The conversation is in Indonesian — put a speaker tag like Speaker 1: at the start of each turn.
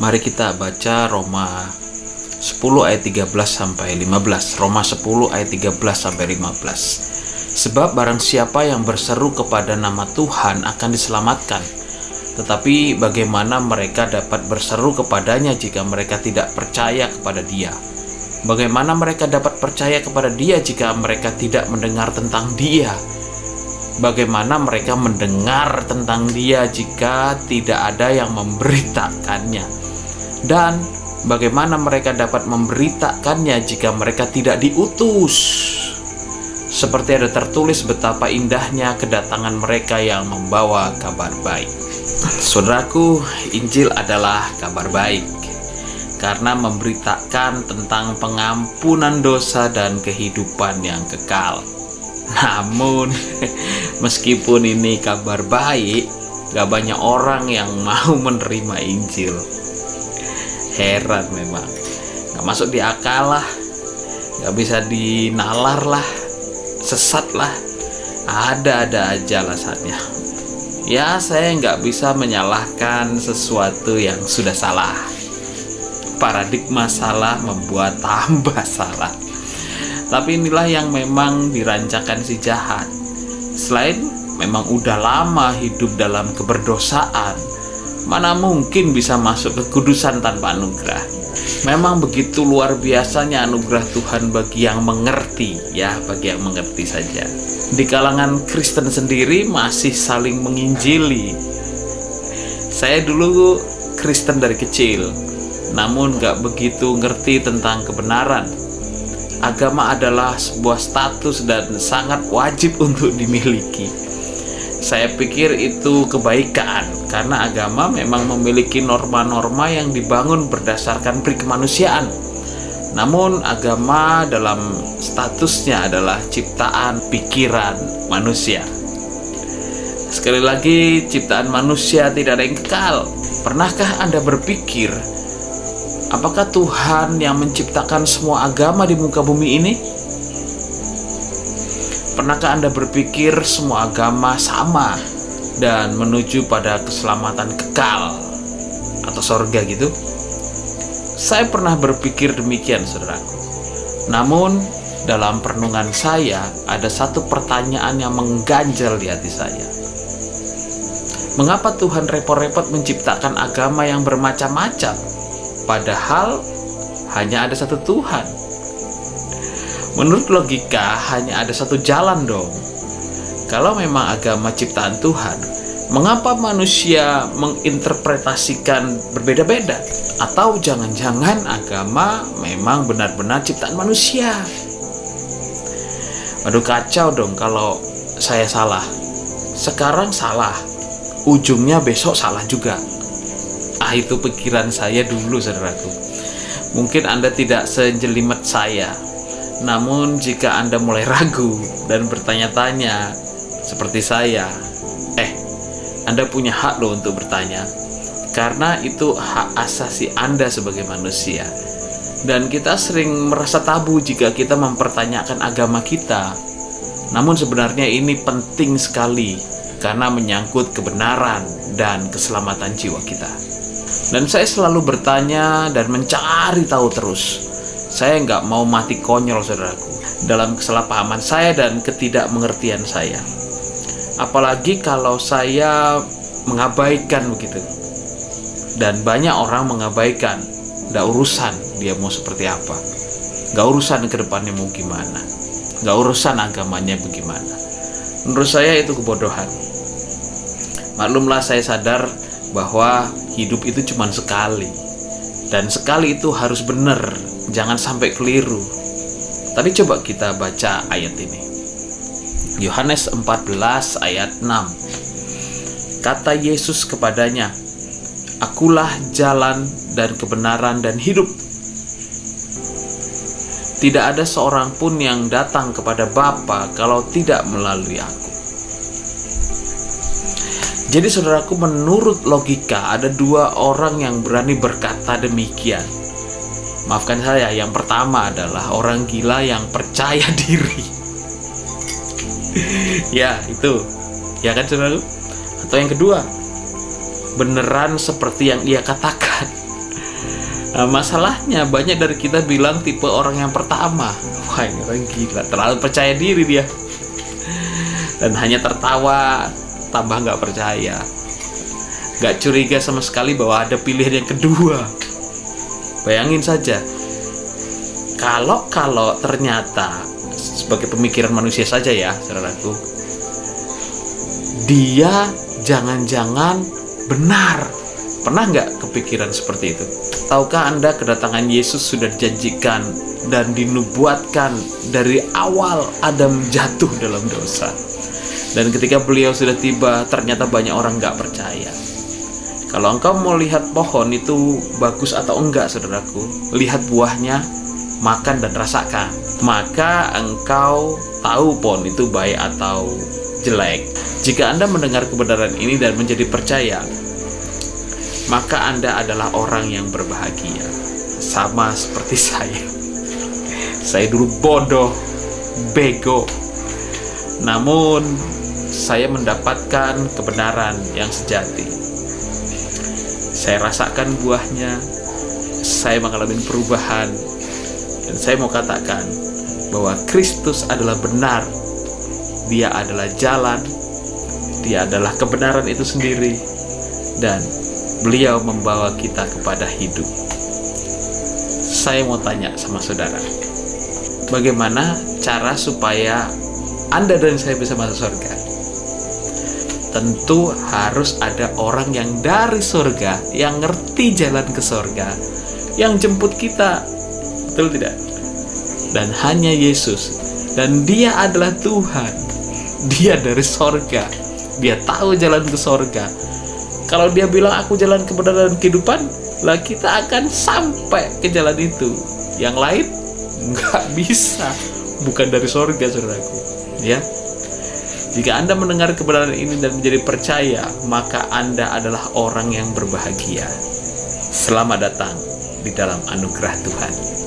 Speaker 1: Mari kita baca Roma 10 ayat 13 sampai 15. Roma 10 ayat 13 sampai 15. Sebab barang siapa yang berseru kepada nama Tuhan akan diselamatkan. Tetapi bagaimana mereka dapat berseru kepadanya jika mereka tidak percaya kepada Dia? Bagaimana mereka dapat percaya kepada Dia jika mereka tidak mendengar tentang Dia? Bagaimana mereka mendengar tentang Dia jika tidak ada yang memberitakannya? Dan bagaimana mereka dapat memberitakannya jika mereka tidak diutus? Seperti ada tertulis betapa indahnya kedatangan mereka yang membawa kabar baik. Saudaraku, Injil adalah kabar baik karena memberitakan tentang pengampunan dosa dan kehidupan yang kekal. Namun, meskipun ini kabar baik, gak banyak orang yang mau menerima Injil. Heran memang, gak masuk di akal lah, gak bisa dinalar lah, sesat lah, ada-ada aja alasannya. Ya, saya nggak bisa menyalahkan sesuatu yang sudah salah. Paradigma salah membuat tambah salah. Tapi inilah yang memang dirancangkan si jahat. Selain memang udah lama hidup dalam keberdosaan, mana mungkin bisa masuk ke kudusan tanpa anugerah. Memang begitu luar biasanya anugerah Tuhan bagi yang mengerti, ya, bagi yang mengerti saja. Di kalangan Kristen sendiri masih saling menginjili. Saya dulu Kristen dari kecil, namun gak begitu ngerti tentang kebenaran agama adalah sebuah status dan sangat wajib untuk dimiliki. Saya pikir itu kebaikan karena agama memang memiliki norma-norma yang dibangun berdasarkan perikemanusiaan. Namun agama dalam statusnya adalah ciptaan pikiran manusia. Sekali lagi, ciptaan manusia tidak ada yang kekal. Pernahkah Anda berpikir Apakah Tuhan yang menciptakan semua agama di muka bumi ini? Pernahkah Anda berpikir semua agama sama dan menuju pada keselamatan kekal atau sorga gitu? Saya pernah berpikir demikian, saudaraku. Namun, dalam perenungan saya ada satu pertanyaan yang mengganjal di hati saya. Mengapa Tuhan repot-repot menciptakan agama yang bermacam-macam? Padahal hanya ada satu Tuhan. Menurut logika hanya ada satu jalan dong. Kalau memang agama ciptaan Tuhan, mengapa manusia menginterpretasikan berbeda-beda? Atau jangan-jangan agama memang benar-benar ciptaan manusia? Waduh kacau dong kalau saya salah. Sekarang salah, ujungnya besok salah juga ah itu pikiran saya dulu saudaraku mungkin anda tidak sejelimet saya namun jika anda mulai ragu dan bertanya-tanya seperti saya eh anda punya hak loh untuk bertanya karena itu hak asasi anda sebagai manusia dan kita sering merasa tabu jika kita mempertanyakan agama kita namun sebenarnya ini penting sekali karena menyangkut kebenaran dan keselamatan jiwa kita. Dan saya selalu bertanya dan mencari tahu terus. Saya nggak mau mati konyol, saudaraku, dalam kesalahpahaman saya dan ketidakmengertian saya. Apalagi kalau saya mengabaikan begitu. Dan banyak orang mengabaikan. Nggak urusan dia mau seperti apa. Nggak urusan ke depannya mau gimana. Nggak urusan agamanya bagaimana. Menurut saya itu kebodohan. Maklumlah saya sadar bahwa hidup itu cuma sekali dan sekali itu harus benar jangan sampai keliru. Tapi coba kita baca ayat ini. Yohanes 14 ayat 6 kata Yesus kepadanya akulah jalan dan kebenaran dan hidup. Tidak ada seorang pun yang datang kepada Bapa kalau tidak melalui aku. Jadi saudaraku menurut logika ada dua orang yang berani berkata demikian. Maafkan saya, yang pertama adalah orang gila yang percaya diri. ya, itu. Ya kan saudaraku? Atau yang kedua, beneran seperti yang ia katakan. Nah, masalahnya banyak dari kita bilang tipe orang yang pertama. Wah ini orang gila, terlalu percaya diri dia. Dan hanya tertawa, tambah nggak percaya. Nggak curiga sama sekali bahwa ada pilihan yang kedua. Bayangin saja, kalau kalau ternyata sebagai pemikiran manusia saja ya, saudaraku, dia jangan-jangan benar. Pernah nggak kepikiran seperti itu? Tahukah Anda kedatangan Yesus sudah dijanjikan dan dinubuatkan dari awal Adam jatuh dalam dosa. Dan ketika beliau sudah tiba, ternyata banyak orang nggak percaya. Kalau engkau mau lihat pohon itu bagus atau enggak, saudaraku, lihat buahnya, makan dan rasakan. Maka engkau tahu pohon itu baik atau jelek. Jika Anda mendengar kebenaran ini dan menjadi percaya, maka Anda adalah orang yang berbahagia. Sama seperti saya. Saya dulu bodoh, bego. Namun saya mendapatkan kebenaran yang sejati. Saya rasakan buahnya, saya mengalami perubahan, dan saya mau katakan bahwa Kristus adalah benar. Dia adalah jalan, dia adalah kebenaran itu sendiri, dan beliau membawa kita kepada hidup. Saya mau tanya sama saudara, bagaimana cara supaya Anda dan saya bisa masuk surga? Tentu harus ada orang yang dari surga, yang ngerti jalan ke surga, yang jemput kita. Betul tidak? Dan hanya Yesus. Dan dia adalah Tuhan. Dia dari surga. Dia tahu jalan ke surga kalau dia bilang aku jalan kebenaran dan kehidupan, lah kita akan sampai ke jalan itu. Yang lain nggak bisa, bukan dari sorga saudaraku. Ya, jika Anda mendengar kebenaran ini dan menjadi percaya, maka Anda adalah orang yang berbahagia. Selamat datang di dalam anugerah Tuhan.